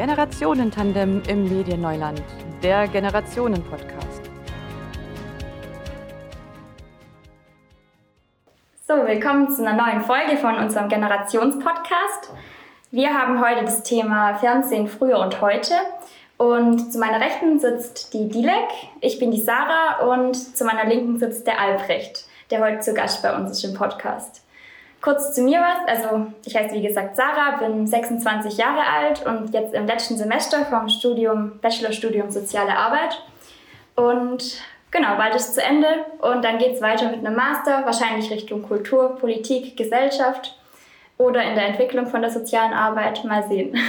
Generationentandem im Medienneuland, der Generationen-Podcast. So, willkommen zu einer neuen Folge von unserem Generationspodcast. Wir haben heute das Thema Fernsehen früher und heute. Und zu meiner Rechten sitzt die Dilek, ich bin die Sarah und zu meiner Linken sitzt der Albrecht, der heute zu Gast bei uns ist im Podcast. Kurz zu mir was, also ich heiße wie gesagt Sarah, bin 26 Jahre alt und jetzt im letzten Semester vom Studium, Bachelorstudium Soziale Arbeit. Und genau, bald ist zu Ende und dann geht es weiter mit einem Master, wahrscheinlich Richtung Kultur, Politik, Gesellschaft oder in der Entwicklung von der sozialen Arbeit. Mal sehen.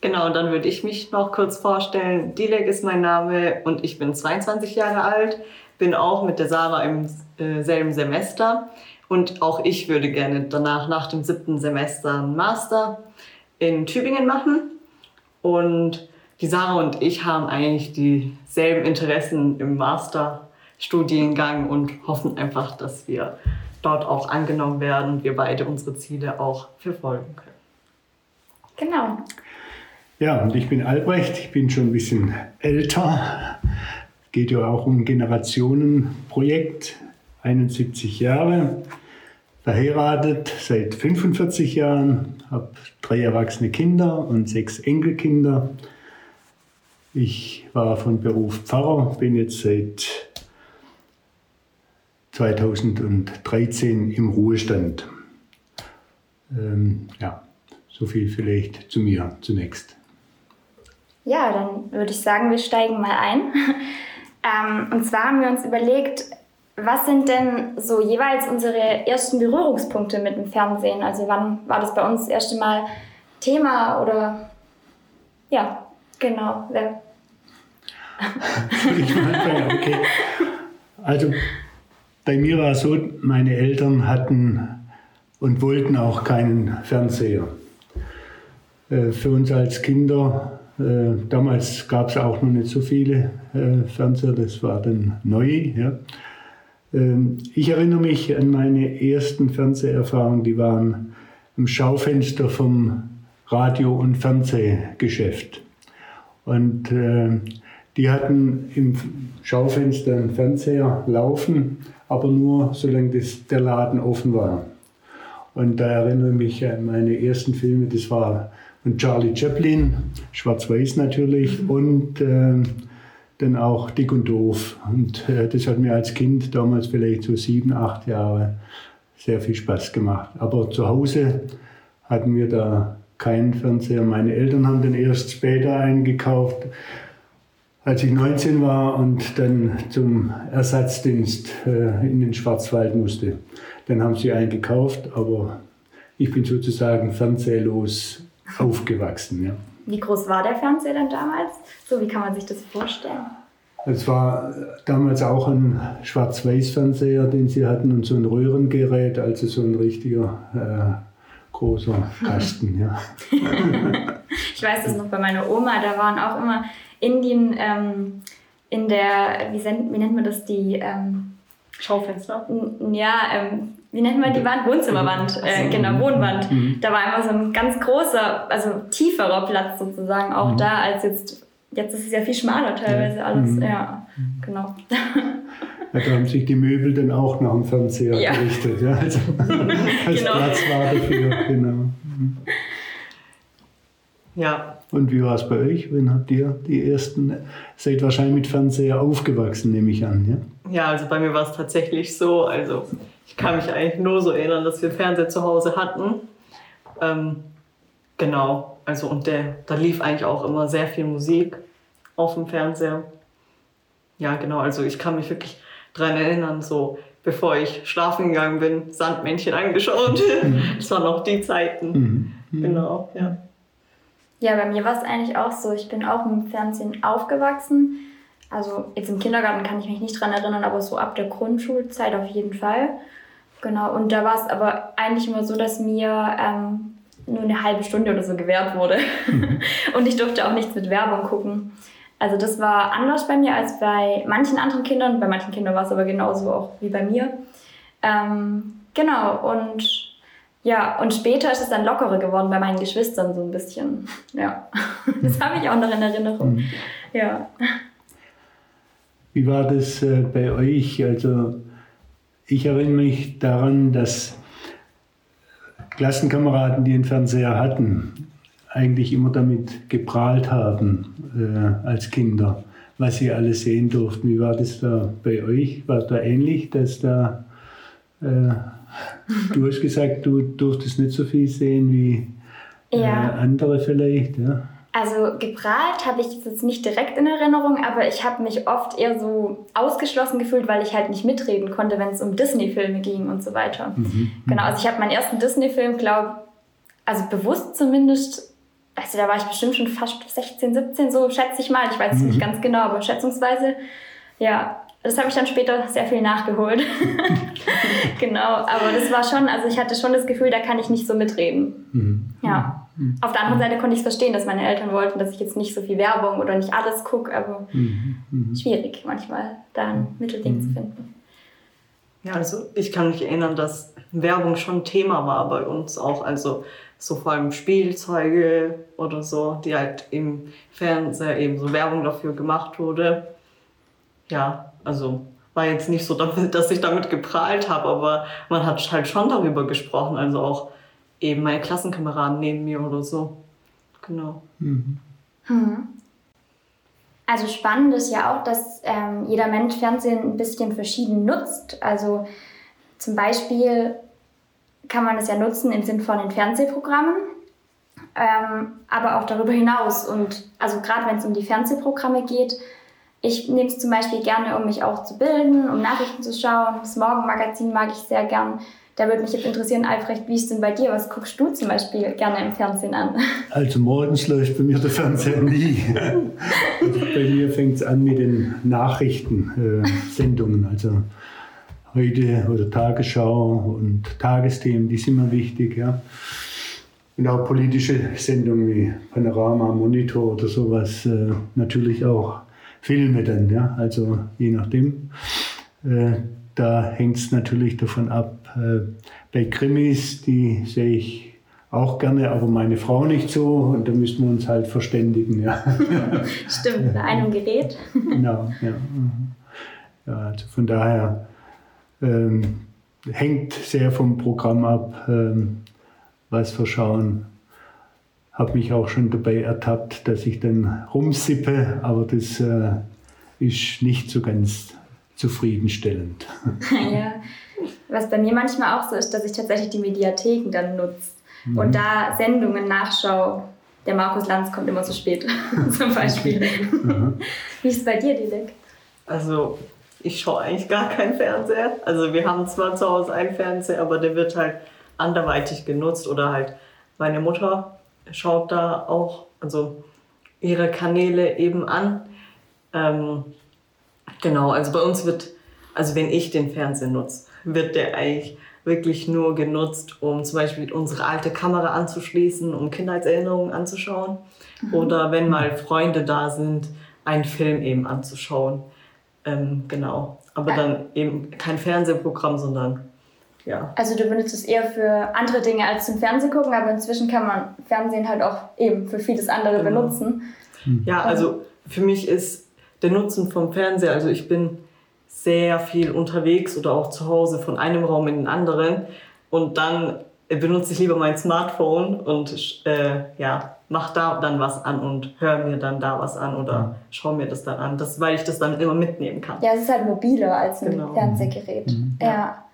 Genau, dann würde ich mich noch kurz vorstellen. Dilek ist mein Name und ich bin 22 Jahre alt, bin auch mit der Sarah im äh, selben Semester. Und auch ich würde gerne danach, nach dem siebten Semester, einen Master in Tübingen machen. Und die Sarah und ich haben eigentlich dieselben Interessen im Masterstudiengang und hoffen einfach, dass wir dort auch angenommen werden und wir beide unsere Ziele auch verfolgen können. Genau. Ja, und ich bin Albrecht, ich bin schon ein bisschen älter. Geht ja auch um ein Generationenprojekt, 71 Jahre verheiratet seit 45 Jahren, habe drei erwachsene Kinder und sechs Enkelkinder. Ich war von Beruf Pfarrer, bin jetzt seit 2013 im Ruhestand. Ähm, ja, so viel vielleicht zu mir zunächst. Ja, dann würde ich sagen, wir steigen mal ein. ähm, und zwar haben wir uns überlegt, was sind denn so jeweils unsere ersten Berührungspunkte mit dem Fernsehen? Also wann war das bei uns das erste Mal Thema oder ja, genau. Wer? okay. Also bei mir war es so, meine Eltern hatten und wollten auch keinen Fernseher. Äh, für uns als Kinder, äh, damals gab es auch noch nicht so viele äh, Fernseher, das war dann neu. Ja. Ähm, ich erinnere mich an meine ersten Fernseherfahrungen, die waren im Schaufenster vom Radio- und Fernsehgeschäft. Und äh, die hatten im Schaufenster einen Fernseher laufen, aber nur solange das, der Laden offen war. Und da erinnere ich mich an meine ersten Filme, das war von Charlie Chaplin, schwarz-weiß natürlich, mhm. und äh, dann auch dick und doof. Und äh, das hat mir als Kind damals vielleicht so sieben, acht Jahre sehr viel Spaß gemacht. Aber zu Hause hatten wir da keinen Fernseher. Meine Eltern haben den erst später eingekauft, als ich 19 war und dann zum Ersatzdienst äh, in den Schwarzwald musste. Dann haben sie eingekauft, aber ich bin sozusagen fernsehlos aufgewachsen. Ja. Wie groß war der Fernseher dann damals? So, wie kann man sich das vorstellen? Es war damals auch ein Schwarz-Weiß-Fernseher, den sie hatten und so ein Röhrengerät, also so ein richtiger äh, großer Kasten. ja. ich weiß das noch bei meiner Oma, da waren auch immer in den, ähm, in der, wie, wie, nennt man das, die ähm, Schaufenster? Ja, ähm, wie nennt man die Wand? Wohnzimmerwand, äh, genau, Wohnwand. Mhm. Da war immer so ein ganz großer, also tieferer Platz sozusagen auch mhm. da, als jetzt, jetzt ist es ja viel schmaler teilweise alles, mhm. ja, genau. Ja, da haben sich die Möbel dann auch nach dem Fernseher ja. gerichtet, ja, also als genau. Platz war dafür, genau. Mhm. Ja. Und wie war es bei euch? Wann habt ihr die ersten, seid wahrscheinlich mit Fernseher aufgewachsen, nehme ich an, ja? Ja, also bei mir war es tatsächlich so, also ich kann mich eigentlich nur so erinnern, dass wir Fernseher zu Hause hatten. Ähm, genau, also und der, da lief eigentlich auch immer sehr viel Musik auf dem Fernseher. Ja, genau, also ich kann mich wirklich daran erinnern, so bevor ich schlafen gegangen bin, Sandmännchen angeschaut. Mhm. das waren noch die Zeiten. Mhm. mhm. Genau, ja. Ja, bei mir war es eigentlich auch so. Ich bin auch dem Fernsehen aufgewachsen. Also jetzt im Kindergarten kann ich mich nicht dran erinnern, aber so ab der Grundschulzeit auf jeden Fall. Genau, und da war es aber eigentlich immer so, dass mir ähm, nur eine halbe Stunde oder so gewährt wurde. Mhm. und ich durfte auch nichts mit Werbung gucken. Also das war anders bei mir als bei manchen anderen Kindern. Bei manchen Kindern war es aber genauso auch wie bei mir. Ähm, genau, und Ja, und später ist es dann lockerer geworden bei meinen Geschwistern so ein bisschen. Ja, das habe ich auch noch in Erinnerung. Mhm. Ja. Wie war das äh, bei euch? Also ich erinnere mich daran, dass Klassenkameraden, die einen Fernseher hatten, eigentlich immer damit geprahlt haben äh, als Kinder, was sie alles sehen durften. Wie war das da bei euch? War da ähnlich, dass da äh, du hast gesagt, du durftest nicht so viel sehen wie äh, ja. andere vielleicht, ja? Also geprahlt habe ich jetzt nicht direkt in Erinnerung, aber ich habe mich oft eher so ausgeschlossen gefühlt, weil ich halt nicht mitreden konnte, wenn es um Disney-Filme ging und so weiter. Mhm. Genau, also ich habe meinen ersten Disney-Film, glaube also bewusst zumindest, also da war ich bestimmt schon fast 16, 17, so schätze ich mal. Ich weiß es mhm. nicht ganz genau, aber schätzungsweise, ja, das habe ich dann später sehr viel nachgeholt. genau, aber das war schon, also ich hatte schon das Gefühl, da kann ich nicht so mitreden. Mhm. Ja. Mhm. Auf der anderen Seite konnte ich es verstehen, dass meine Eltern wollten, dass ich jetzt nicht so viel Werbung oder nicht alles gucke, aber mhm. mhm. schwierig manchmal, da ein Mittelding zu finden. Ja, also ich kann mich erinnern, dass Werbung schon Thema war bei uns auch. Also so vor allem Spielzeuge oder so, die halt im Fernseher eben so Werbung dafür gemacht wurde. Ja, also war jetzt nicht so, dass ich damit geprahlt habe, aber man hat halt schon darüber gesprochen. Also auch eben meine Klassenkameraden neben mir oder so. Genau. Mhm. Hm. Also spannend ist ja auch, dass ähm, jeder Mensch Fernsehen ein bisschen verschieden nutzt. Also zum Beispiel kann man es ja nutzen im Sinn von den Fernsehprogrammen, ähm, aber auch darüber hinaus. Und also gerade wenn es um die Fernsehprogramme geht, ich nehme es zum Beispiel gerne, um mich auch zu bilden, um Nachrichten zu schauen. Das Morgenmagazin mag ich sehr gern. Da würde mich jetzt interessieren, Albrecht, wie ist denn bei dir? Was guckst du zum Beispiel gerne im Fernsehen an? Also morgens läuft bei mir der Fernseher nie. also bei mir fängt es an mit den Nachrichtensendungen. Äh, also heute oder Tagesschau und Tagesthemen, die sind mir wichtig. Ja. Und auch politische Sendungen wie Panorama, Monitor oder sowas. Äh, natürlich auch Filme dann, ja, also je nachdem. Äh, da hängt es natürlich davon ab. Äh, bei Krimis, die sehe ich auch gerne, aber meine Frau nicht so und da müssen wir uns halt verständigen. Ja. Stimmt, bei einem Gerät. genau, ja. Ja. Also von daher ähm, hängt sehr vom Programm ab, ähm, was wir schauen habe mich auch schon dabei ertappt, dass ich dann rumsippe, aber das äh, ist nicht so ganz zufriedenstellend. ja, was bei mir manchmal auch so ist, dass ich tatsächlich die Mediatheken dann nutze mhm. und da Sendungen nachschaue. Der Markus Lanz kommt immer zu spät, zum Beispiel. Mhm. Wie ist es bei dir, Dilek? Also, ich schaue eigentlich gar keinen Fernseher. Also, wir haben zwar zu Hause einen Fernseher, aber der wird halt anderweitig genutzt oder halt meine Mutter schaut da auch also ihre Kanäle eben an. Ähm, genau, also bei uns wird, also wenn ich den Fernseher nutze, wird der eigentlich wirklich nur genutzt, um zum Beispiel unsere alte Kamera anzuschließen, um Kindheitserinnerungen anzuschauen. Mhm. Oder wenn mal Freunde da sind, einen Film eben anzuschauen. Ähm, genau. Aber dann eben kein Fernsehprogramm, sondern ja. Also du benutzt es eher für andere Dinge als zum Fernsehen gucken, aber inzwischen kann man Fernsehen halt auch eben für vieles andere genau. benutzen. Ja, also für mich ist der Nutzen vom Fernseher, also ich bin sehr viel unterwegs oder auch zu Hause von einem Raum in den anderen und dann benutze ich lieber mein Smartphone und äh, ja, mach da dann was an und höre mir dann da was an oder mhm. schaue mir das dann an, das, weil ich das dann immer mitnehmen kann. Ja, es ist halt mobiler als ein genau. Fernsehgerät. Mhm. Ja. ja.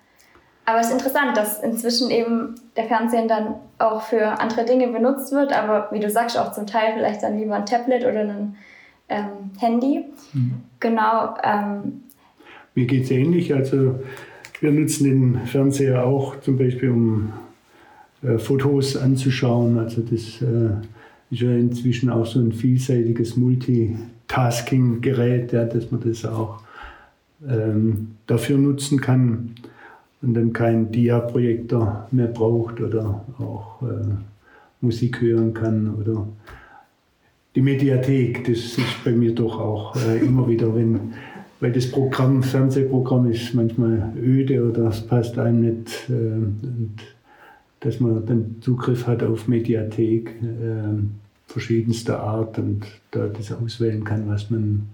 Aber es ist interessant, dass inzwischen eben der Fernseher dann auch für andere Dinge benutzt wird, aber wie du sagst, auch zum Teil vielleicht dann lieber ein Tablet oder ein ähm, Handy. Mhm. Genau. Ähm, Mir geht es ähnlich. Also wir nutzen den Fernseher auch zum Beispiel, um äh, Fotos anzuschauen. Also das äh, ist ja inzwischen auch so ein vielseitiges Multitasking-Gerät, ja, dass man das auch ähm, dafür nutzen kann und dann keinen Dia-Projektor mehr braucht oder auch äh, Musik hören kann oder die Mediathek, das ist bei mir doch auch äh, immer wieder, wenn, weil das Programm, Fernsehprogramm ist manchmal öde oder es passt einem nicht. Äh, und dass man dann Zugriff hat auf Mediathek äh, verschiedenster Art und da das auswählen kann, was man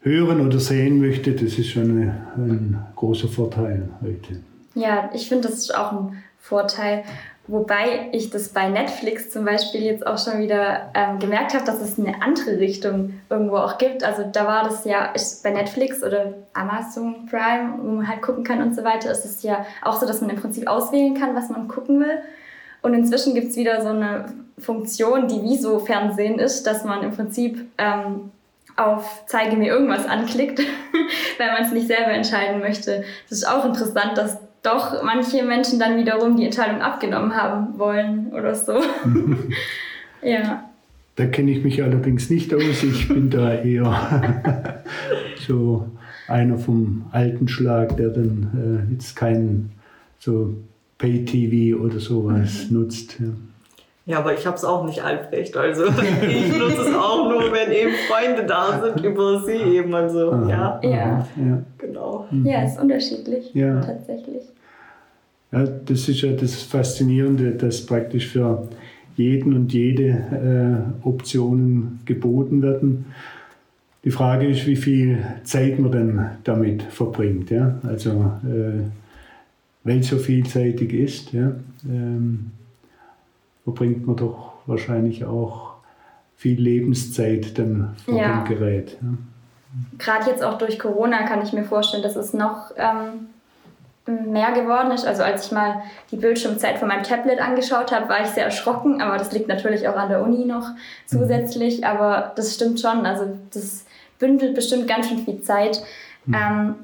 hören oder sehen möchte. Das ist schon eine, ein großer Vorteil heute. Ja, ich finde, das ist auch ein Vorteil. Wobei ich das bei Netflix zum Beispiel jetzt auch schon wieder ähm, gemerkt habe, dass es eine andere Richtung irgendwo auch gibt. Also da war das ja bei Netflix oder Amazon Prime, wo man halt gucken kann und so weiter, ist es ja auch so, dass man im Prinzip auswählen kann, was man gucken will. Und inzwischen gibt es wieder so eine Funktion, die wie so Fernsehen ist, dass man im Prinzip ähm, auf Zeige mir irgendwas anklickt, weil man es nicht selber entscheiden möchte. Das ist auch interessant, dass doch manche Menschen dann wiederum die Entscheidung abgenommen haben wollen oder so. ja. Da kenne ich mich allerdings nicht aus. Ich bin da eher so einer vom alten Schlag, der dann äh, jetzt keinen so Pay-TV oder sowas mhm. nutzt. Ja. Ja, aber ich habe es auch nicht albrecht. Also ich nutze es auch nur, wenn eben Freunde da sind, über sie eben. Also ja. ja. Ja. Genau. Mhm. Ja, ist unterschiedlich. Ja. Tatsächlich. Ja, das ist ja das Faszinierende, dass praktisch für jeden und jede äh, Optionen geboten werden. Die Frage ist, wie viel Zeit man dann damit verbringt. Ja? Also, äh, weil es so vielseitig ist, ja? Ähm, verbringt man doch wahrscheinlich auch viel Lebenszeit dann vor ja. dem Gerät. Ja. Gerade jetzt auch durch Corona kann ich mir vorstellen, dass es noch ähm, mehr geworden ist. Also als ich mal die Bildschirmzeit von meinem Tablet angeschaut habe, war ich sehr erschrocken, aber das liegt natürlich auch an der Uni noch zusätzlich. Mhm. Aber das stimmt schon. Also das bündelt bestimmt ganz schön viel Zeit. Mhm. Ähm,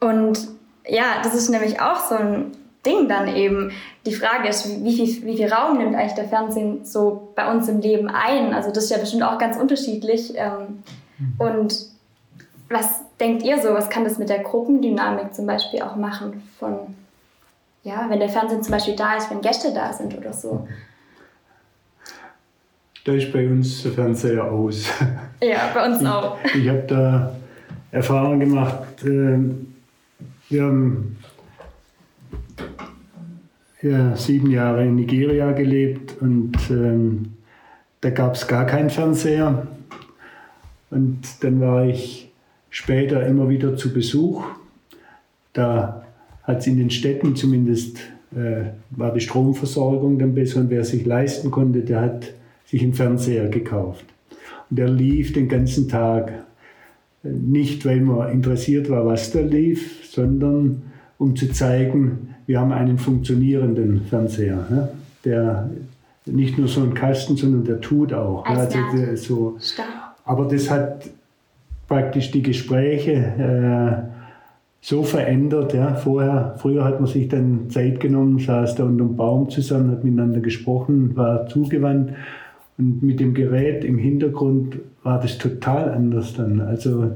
und ja, das ist nämlich auch so ein Ding dann eben. Die Frage ist, wie viel, wie viel Raum nimmt eigentlich der Fernsehen so bei uns im Leben ein? Also das ist ja bestimmt auch ganz unterschiedlich. Ähm, mhm. Und was denkt ihr so? Was kann das mit der Gruppendynamik zum Beispiel auch machen? Von, ja, wenn der Fernsehen zum Beispiel da ist, wenn Gäste da sind oder so. Da ist bei uns der Fernseher aus. Ja, bei uns auch. Ich, ich habe da Erfahrungen gemacht. Ähm, wir haben ja, sieben Jahre in Nigeria gelebt und ähm, da gab es gar keinen Fernseher. Und dann war ich später immer wieder zu Besuch. Da hat es in den Städten zumindest, äh, war die Stromversorgung dann besser und wer sich leisten konnte, der hat sich einen Fernseher gekauft. Und der lief den ganzen Tag. Nicht, weil man interessiert war, was da lief, sondern um zu zeigen, wir haben einen funktionierenden Fernseher, ne? der nicht nur so ein Kasten, sondern der tut auch. Ne? Also der, so, aber das hat praktisch die Gespräche äh, so verändert. Ja. Vorher, früher hat man sich dann Zeit genommen, saß da unter einem Baum zusammen, hat miteinander gesprochen, war zugewandt. Und mit dem Gerät im Hintergrund war das total anders dann. Also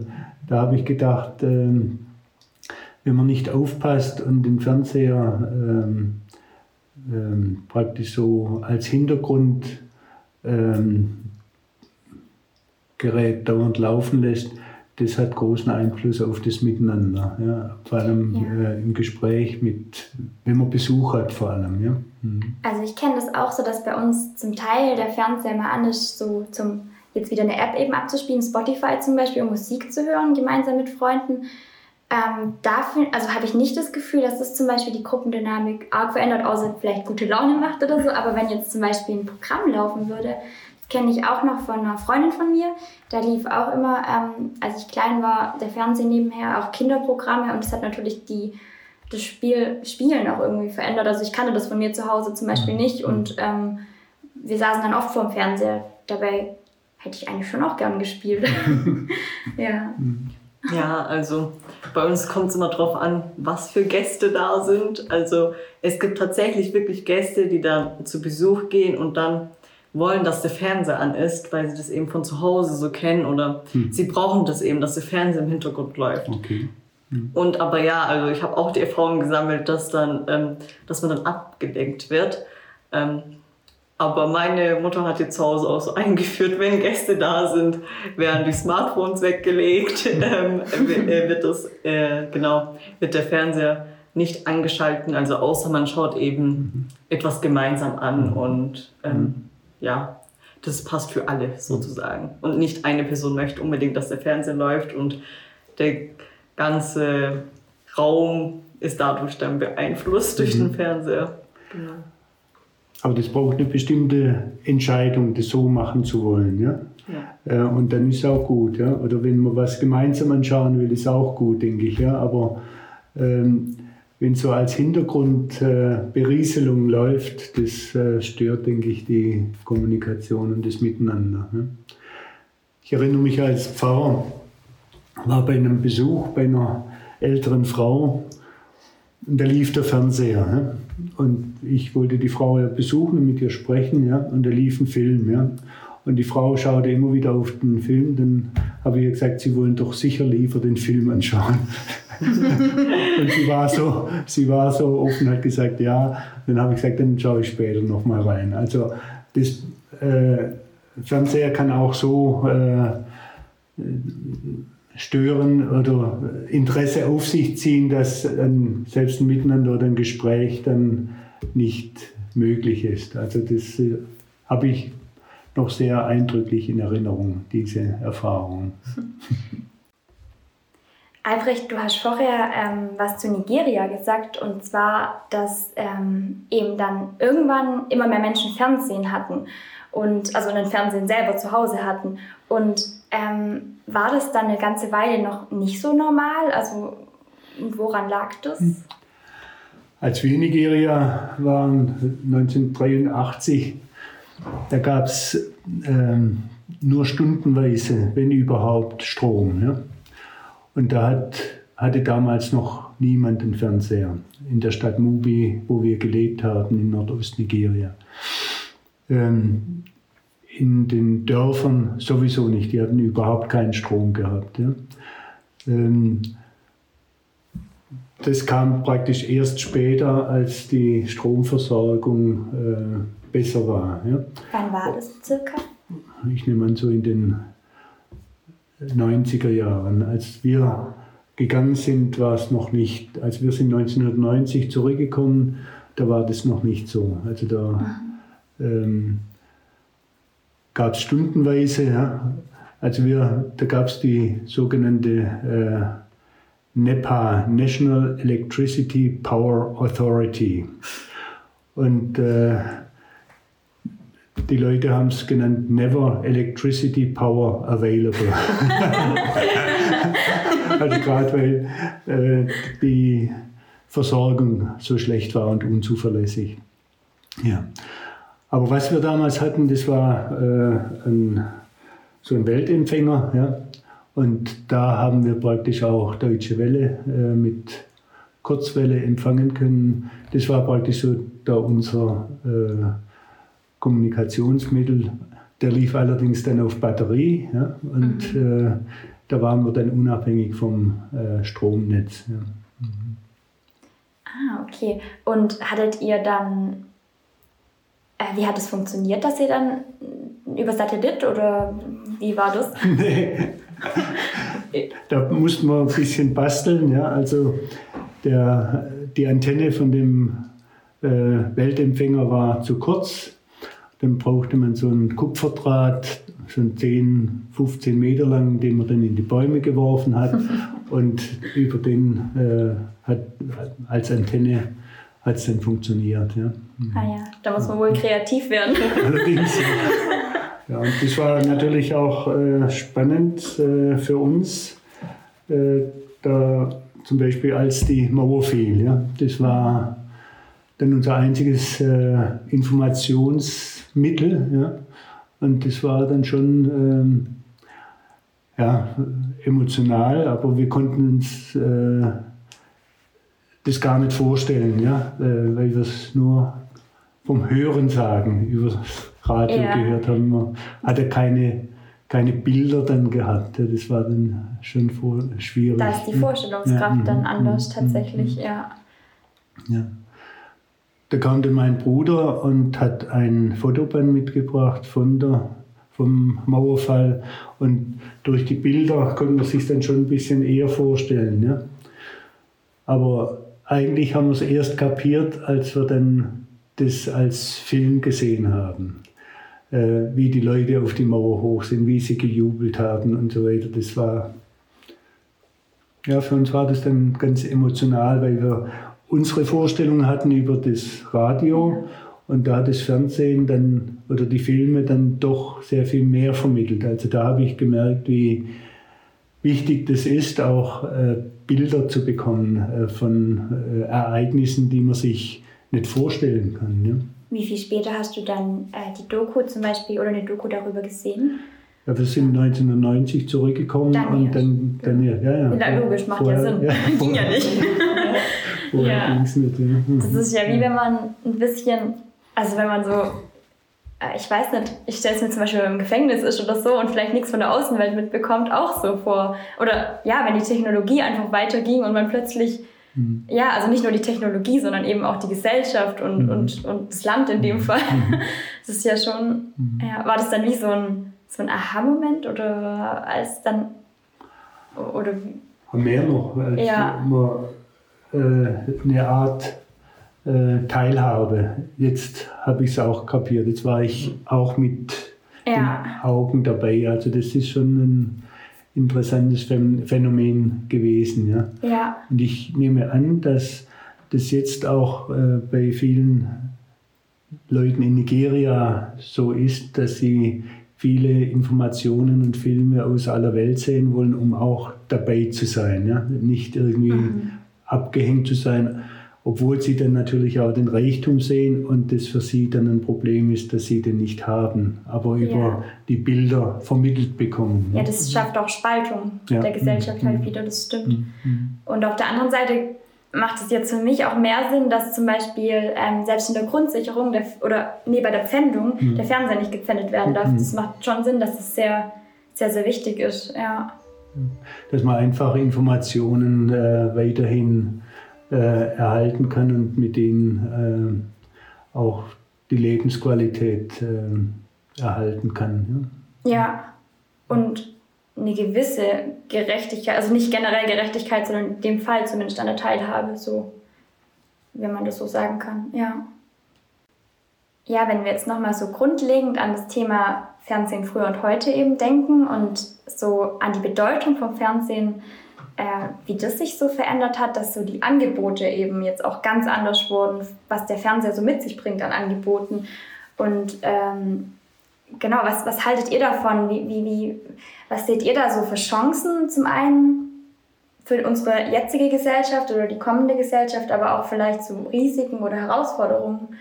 da habe ich gedacht, ähm, wenn man nicht aufpasst und den Fernseher ähm, ähm, praktisch so als Hintergrundgerät ähm, dauernd laufen lässt, das hat großen Einfluss auf das Miteinander. Ja? Vor allem ja. äh, im Gespräch mit, wenn man Besuch hat, vor allem. Ja? Mhm. Also ich kenne das auch so, dass bei uns zum Teil der Fernseher mal an ist, so zum jetzt wieder eine App eben abzuspielen, Spotify zum Beispiel, um Musik zu hören, gemeinsam mit Freunden. Ähm, dafür, also habe ich nicht das Gefühl, dass das zum Beispiel die Gruppendynamik arg verändert, außer vielleicht gute Laune macht oder so. Aber wenn jetzt zum Beispiel ein Programm laufen würde, das kenne ich auch noch von einer Freundin von mir, da lief auch immer, ähm, als ich klein war, der Fernsehen nebenher, auch Kinderprogramme und das hat natürlich die, das Spiel, Spielen auch irgendwie verändert. Also ich kannte das von mir zu Hause zum Beispiel nicht und ähm, wir saßen dann oft vor dem Fernseher. Dabei hätte ich eigentlich schon auch gern gespielt. ja. Mhm. Ja, also bei uns kommt es immer drauf an, was für Gäste da sind. Also es gibt tatsächlich wirklich Gäste, die dann zu Besuch gehen und dann wollen, dass der Fernseher an ist, weil sie das eben von zu Hause so kennen oder hm. sie brauchen das eben, dass der Fernseher im Hintergrund läuft. Okay. Hm. Und aber ja, also ich habe auch die Erfahrung gesammelt, dass dann, ähm, dass man dann abgelenkt wird. Ähm, aber meine Mutter hat jetzt zu Hause auch so eingeführt, wenn Gäste da sind, werden die Smartphones weggelegt, ähm, äh, wird das, äh, genau, wird der Fernseher nicht angeschalten, also außer man schaut eben mhm. etwas gemeinsam an mhm. und ähm, mhm. ja, das passt für alle sozusagen. Und nicht eine Person möchte unbedingt, dass der Fernseher läuft und der ganze Raum ist dadurch dann beeinflusst durch den Fernseher. Genau. Aber das braucht eine bestimmte Entscheidung, das so machen zu wollen. Ja? ja. Äh, und dann ist es auch gut. Ja? Oder wenn man was gemeinsam anschauen will, ist auch gut, denke ich. Ja? Aber ähm, wenn so als Hintergrund äh, Berieselung läuft, das äh, stört, denke ich, die Kommunikation und das Miteinander. Ne? Ich erinnere mich als Pfarrer, war bei einem Besuch bei einer älteren Frau und da lief der Fernseher. Ne? Und ich wollte die Frau besuchen und mit ihr sprechen ja? und da lief ein Film. Ja? Und die Frau schaute immer wieder auf den Film. Dann habe ich ihr gesagt, sie wollen doch sicher lieber den Film anschauen. und sie war so, sie war so offen, hat gesagt, ja. Dann habe ich gesagt, dann schaue ich später noch mal rein. Also das äh, Fernseher kann auch so äh, stören oder Interesse auf sich ziehen, dass ein, selbst ein Miteinander oder ein Gespräch dann nicht möglich ist. Also das äh, habe ich noch sehr eindrücklich in Erinnerung, diese Erfahrung. Albrecht, du hast vorher ähm, was zu Nigeria gesagt, und zwar, dass ähm, eben dann irgendwann immer mehr Menschen Fernsehen hatten und also einen Fernsehen selber zu Hause hatten. Und ähm, war das dann eine ganze Weile noch nicht so normal? Also woran lag das? Hm. Als wir in Nigeria waren, 1983, da gab es ähm, nur stundenweise, wenn überhaupt, Strom. Ja? Und da hat, hatte damals noch niemand einen Fernseher in der Stadt Mubi, wo wir gelebt haben, in Nordostnigeria. Ähm, in den Dörfern sowieso nicht, die hatten überhaupt keinen Strom gehabt. Ja. Ähm, das kam praktisch erst später, als die Stromversorgung äh, besser war. Ja. Wann war das circa? Ich nehme an, so in den 90er Jahren. Als wir gegangen sind, war es noch nicht, als wir sind 1990 zurückgekommen, da war das noch nicht so. Also da ähm, gab es stundenweise, ja, also wir, da gab es die sogenannte äh, NEPA, National Electricity Power Authority. Und äh, die Leute haben es genannt Never Electricity Power Available. also gerade weil äh, die Versorgung so schlecht war und unzuverlässig. Ja. Aber was wir damals hatten, das war äh, ein, so ein Weltempfänger. Ja? Und da haben wir praktisch auch Deutsche Welle äh, mit Kurzwelle empfangen können. Das war praktisch so da unser äh, Kommunikationsmittel. Der lief allerdings dann auf Batterie ja, und mhm. äh, da waren wir dann unabhängig vom äh, Stromnetz. Ja. Mhm. Ah, okay. Und hattet ihr dann, wie hat es funktioniert, dass ihr dann über Satellit oder wie war das? nee. da mussten wir ein bisschen basteln. Ja. Also der, die Antenne von dem äh, Weltempfänger war zu kurz dann brauchte man so einen Kupferdraht, schon 10, 15 Meter lang, den man dann in die Bäume geworfen hat. Und über den äh, hat als Antenne hat es dann funktioniert. Ja. Ah ja, da muss man wohl kreativ werden. Allerdings. Ja, und das war natürlich auch äh, spannend äh, für uns, äh, da zum Beispiel als die Mauer fiel. Ja. Das war dann unser einziges äh, Informationsmittel. Ja? Und das war dann schon ähm, ja, emotional, aber wir konnten uns äh, das gar nicht vorstellen, ja? Äh, weil wir es nur vom Hören sagen, über das Radio ja. gehört haben. Man hatte keine, keine Bilder dann gehabt. Ja? Das war dann schon vor, schwierig. Da ist die Vorstellungskraft ja, dann mhm, anders mhm, tatsächlich, ja. ja. Da kam dann mein Bruder und hat ein Fotoband mitgebracht von der, vom Mauerfall. Und durch die Bilder konnte man sich dann schon ein bisschen eher vorstellen. Ja? Aber eigentlich haben wir es erst kapiert, als wir dann das als Film gesehen haben. Äh, wie die Leute auf die Mauer hoch sind, wie sie gejubelt haben und so weiter. Das war, ja, für uns war das dann ganz emotional, weil wir unsere Vorstellung hatten über das Radio und da hat das Fernsehen dann oder die Filme dann doch sehr viel mehr vermittelt. Also da habe ich gemerkt, wie wichtig das ist, auch äh, Bilder zu bekommen äh, von äh, Ereignissen, die man sich nicht vorstellen kann. Ja. Wie viel später hast du dann äh, die Doku zum Beispiel oder eine Doku darüber gesehen? Ja, wir sind 1990 zurückgekommen Dann und dann, dann ja, ja, ja. Ja, logisch, macht ja Sinn. Ging ja nicht. Vorher Ja. ging's nicht. Ja. Das ist ja wie wenn man ein bisschen, also wenn man so, ich weiß nicht, ich stelle es mir zum Beispiel, wenn man im Gefängnis ist oder so und vielleicht nichts von der Außenwelt mitbekommt, auch so vor. Oder ja, wenn die Technologie einfach weiterging und man plötzlich, Mhm. ja, also nicht nur die Technologie, sondern eben auch die Gesellschaft und, Mhm. und, und das Land in dem Fall. Das ist ja schon, ja, war das dann wie so ein, so ein Aha-Moment oder als dann, oder mehr noch, als Ja. man, äh, eine Art äh, Teilhabe. Jetzt habe ich es auch kapiert. Jetzt war ich auch mit Ja. den Augen dabei. Also das ist schon ein interessantes Phän- Phänomen gewesen. Ja. Ja, Und ich nehme an, dass das jetzt auch äh, bei vielen Leuten in Nigeria so ist, dass sie viele Informationen und Filme aus aller Welt sehen wollen, um auch dabei zu sein. Ja? Nicht irgendwie abgehängt zu sein, obwohl sie dann natürlich auch den Reichtum sehen und das für sie dann ein Problem ist, dass sie den nicht haben, aber Ja. über die Bilder vermittelt bekommen. ja, das schafft auch Spaltung Ja. der Gesellschaft halt Mhm. wieder, das stimmt. Mhm. Und auf der anderen Seite macht es jetzt für mich auch mehr Sinn, dass zum Beispiel ähm, selbst in der Grundsicherung der, oder nee, bei der Pfändung Mhm. der Fernseher nicht gepfändet werden darf. Mhm. Das macht schon Sinn, dass es sehr, sehr, sehr wichtig ist. Ja, dass man einfach Informationen äh, weiterhin erhalten kann und mit denen äh, auch die Lebensqualität äh, erhalten kann. ja. Und eine gewisse Gerechtigkeit, also nicht generell Gerechtigkeit, sondern in dem Fall zumindest eine Teilhabe, so, wenn man das so sagen kann. Ja. Ja, wenn wir jetzt nochmal so grundlegend an das Thema Fernsehen früher und heute eben denken und so an die Bedeutung vom Fernsehen, äh, wie das sich so verändert hat, dass so die Angebote eben jetzt auch ganz anders wurden, was der Fernseher so mit sich bringt an Angeboten. Und ähm, genau, was, was haltet ihr davon? Wie, wie, wie, was seht ihr da so für Chancen zum einen für unsere jetzige Gesellschaft oder die kommende Gesellschaft, aber auch vielleicht zu Risiken oder Herausforderungen?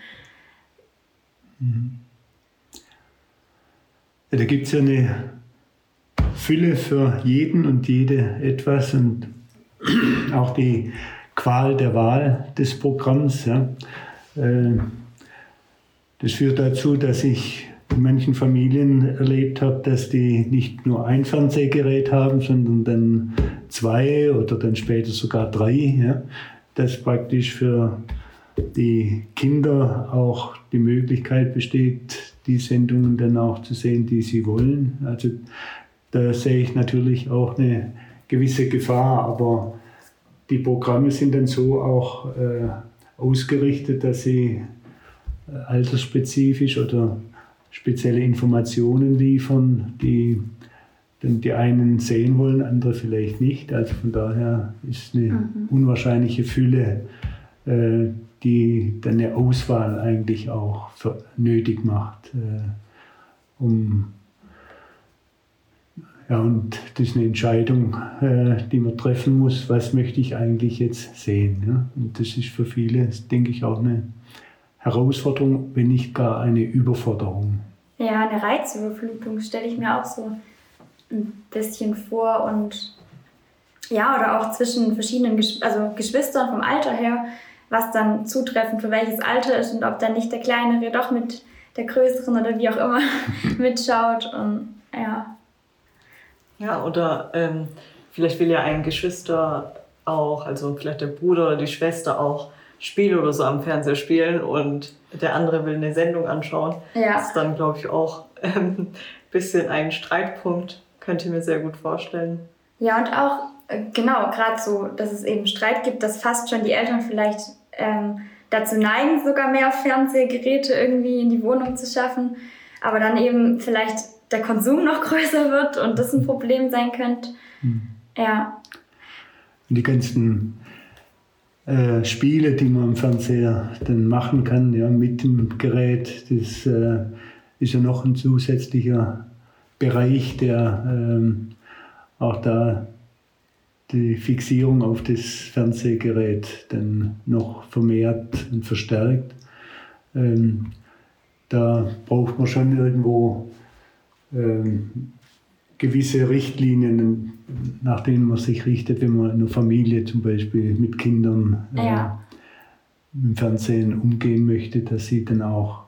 Ja, da gibt es ja eine Fülle für jeden und jede etwas und auch die Qual der Wahl des Programms. Ja. Äh, Das führt dazu, dass ich in manchen Familien erlebt habe, dass die nicht nur ein Fernsehgerät haben, sondern dann zwei oder dann später sogar drei. Ja. Das praktisch für die Kinder auch die Möglichkeit besteht, die Sendungen dann auch zu sehen, die sie wollen. Also da sehe ich natürlich auch eine gewisse Gefahr, aber die Programme sind dann so auch äh, ausgerichtet, dass sie äh, altersspezifisch oder spezielle Informationen liefern, die dann die einen sehen wollen, andere vielleicht nicht. Also von daher ist eine unwahrscheinliche Fülle, äh, die dann eine Auswahl eigentlich auch für, nötig macht, äh, um ja, und das ist eine Entscheidung, äh, die man treffen muss, was möchte ich eigentlich jetzt sehen. Ja? Und das ist für viele, denke ich, auch eine Herausforderung, wenn nicht gar eine Überforderung. Ja, eine Reizüberflutung stelle ich mir auch so ein bisschen vor und ja, oder auch zwischen verschiedenen Gesch also Geschwistern vom Alter her, was dann zutreffend für welches Alter ist und ob dann nicht der Kleinere doch mit der Größeren oder wie auch immer mitschaut und ja. Ja, oder ähm, vielleicht will ja ein Geschwister auch, also vielleicht der Bruder oder die Schwester auch Spiele oder so am Fernseher spielen und der andere will eine Sendung anschauen. Ja. Das ist dann, glaube ich, auch ein ähm, bisschen ein Streitpunkt, könnte ich mir sehr gut vorstellen. Ja, und auch Äh, genau, gerade so, dass es eben Streit gibt, dass fast schon die Eltern vielleicht ähm, dazu neigen, sogar mehr Fernsehgeräte irgendwie in die Wohnung zu schaffen, aber dann eben vielleicht der Konsum noch größer wird und das ein Problem sein könnte. Mhm. Ja. Und die ganzen äh, Spiele, die man am Fernseher dann machen kann, ja, mit dem Gerät, das äh, ist ja noch ein zusätzlicher Bereich, der ähm, auch da die Fixierung auf das Fernsehgerät dann noch vermehrt und verstärkt. Ähm, da braucht man schon irgendwo gewisse Richtlinien, nach denen man sich richtet, wenn man in einer Familie zum Beispiel mit Kindern äh, ja. dem Fernsehen umgehen möchte, dass sie dann auch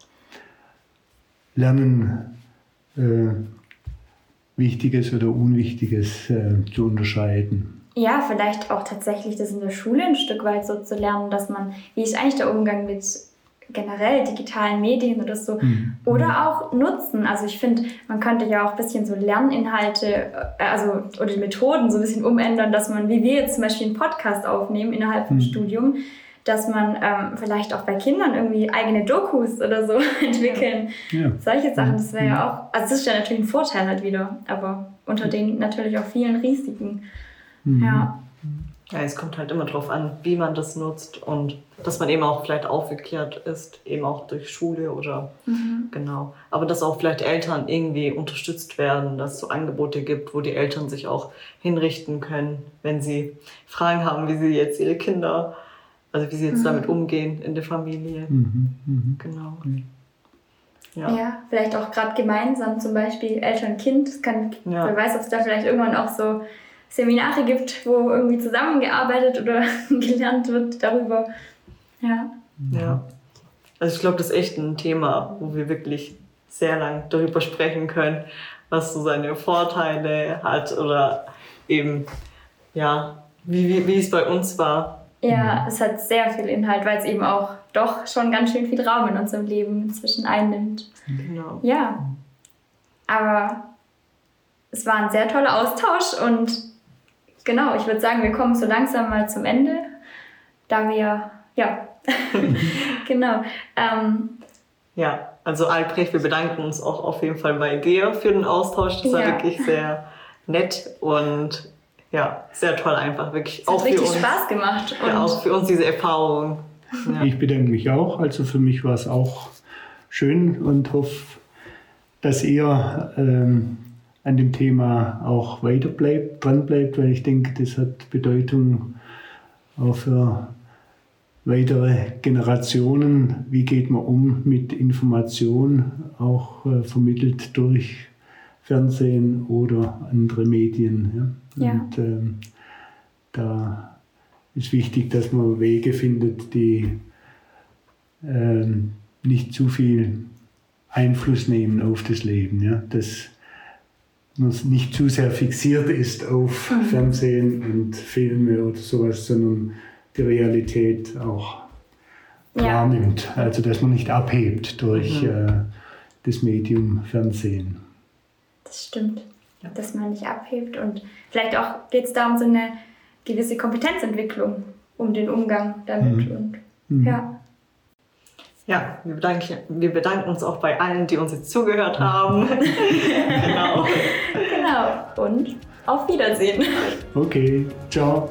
lernen, äh, Wichtiges oder Unwichtiges äh, zu unterscheiden. Ja, vielleicht auch tatsächlich das in der Schule ein Stück weit so zu lernen, dass man, wie ist eigentlich der Umgang mit generell digitalen Medien oder so. Mhm. Oder auch nutzen. Also ich finde, man könnte ja auch ein bisschen so Lerninhalte, äh, also oder die Methoden so ein bisschen umändern, dass man, wie wir jetzt zum Beispiel einen Podcast aufnehmen innerhalb vom mhm. Studium, dass man ähm, vielleicht auch bei Kindern irgendwie eigene Dokus oder so entwickeln. Ja. Solche Sachen, das wäre ja mhm. auch, also das ist ja natürlich ein Vorteil halt wieder, aber unter den natürlich auch vielen Risiken. Mhm. Ja. Ja, es kommt halt immer darauf an, wie man das nutzt und dass man eben auch vielleicht aufgeklärt ist, eben auch durch Schule oder mhm. genau. Aber dass auch vielleicht Eltern irgendwie unterstützt werden, dass es so Angebote gibt, wo die Eltern sich auch hinrichten können, wenn sie Fragen haben, wie sie jetzt ihre Kinder, also wie sie jetzt mhm. damit umgehen in der Familie. Mhm. mhm. Genau. Ja. ja. vielleicht auch gerade gemeinsam, zum Beispiel Eltern-Kind. Ja. Wer weiß, ob es da vielleicht irgendwann auch so Seminare gibt, wo irgendwie zusammengearbeitet oder gelernt wird darüber. Ja. Ja. Also ich glaube, das ist echt ein Thema, wo wir wirklich sehr lang darüber sprechen können, was so seine Vorteile hat oder eben, ja, wie, wie, wie es bei uns war. Ja, es hat sehr viel Inhalt, weil es eben auch doch schon ganz schön viel Raum in unserem Leben inzwischen einnimmt. Genau. Ja. Aber es war ein sehr toller Austausch und genau, ich würde sagen, wir kommen so langsam mal zum Ende, da wir, ja, genau. Ähm, ja, also Albrecht, wir bedanken uns auch auf jeden Fall bei dir für den Austausch. Das war ja. wirklich sehr nett und ja, sehr toll einfach, wirklich. Es hat auch richtig für uns, Spaß gemacht. Und ja, auch für uns diese Erfahrung. Ja. Ich bedanke mich auch. Also für mich war es auch schön und hoffe, dass ihr ähm, an dem Thema auch weiter bleibt, dran bleibt, weil ich denke, das hat Bedeutung auch für weitere Generationen. Wie geht man um mit Information, auch äh, vermittelt durch Fernsehen oder andere Medien. Ja? ja. Und ähm, da ist wichtig, dass man Wege findet, die ähm, nicht zu viel Einfluss nehmen auf das Leben. Ja? Das nicht zu sehr fixiert ist auf mhm. Fernsehen und Filme oder sowas, sondern die Realität auch ja. wahrnimmt. Also dass man nicht abhebt durch mhm. äh, das Medium Fernsehen. Das stimmt, ja. dass man nicht abhebt und vielleicht auch geht es da um so eine gewisse Kompetenzentwicklung, um den Umgang damit. Mhm. Und, mhm. ja. Ja, wir bedanken, wir bedanken uns auch bei allen, die uns jetzt zugehört haben. genau. Genau. Und auf Wiedersehen. Okay, ciao.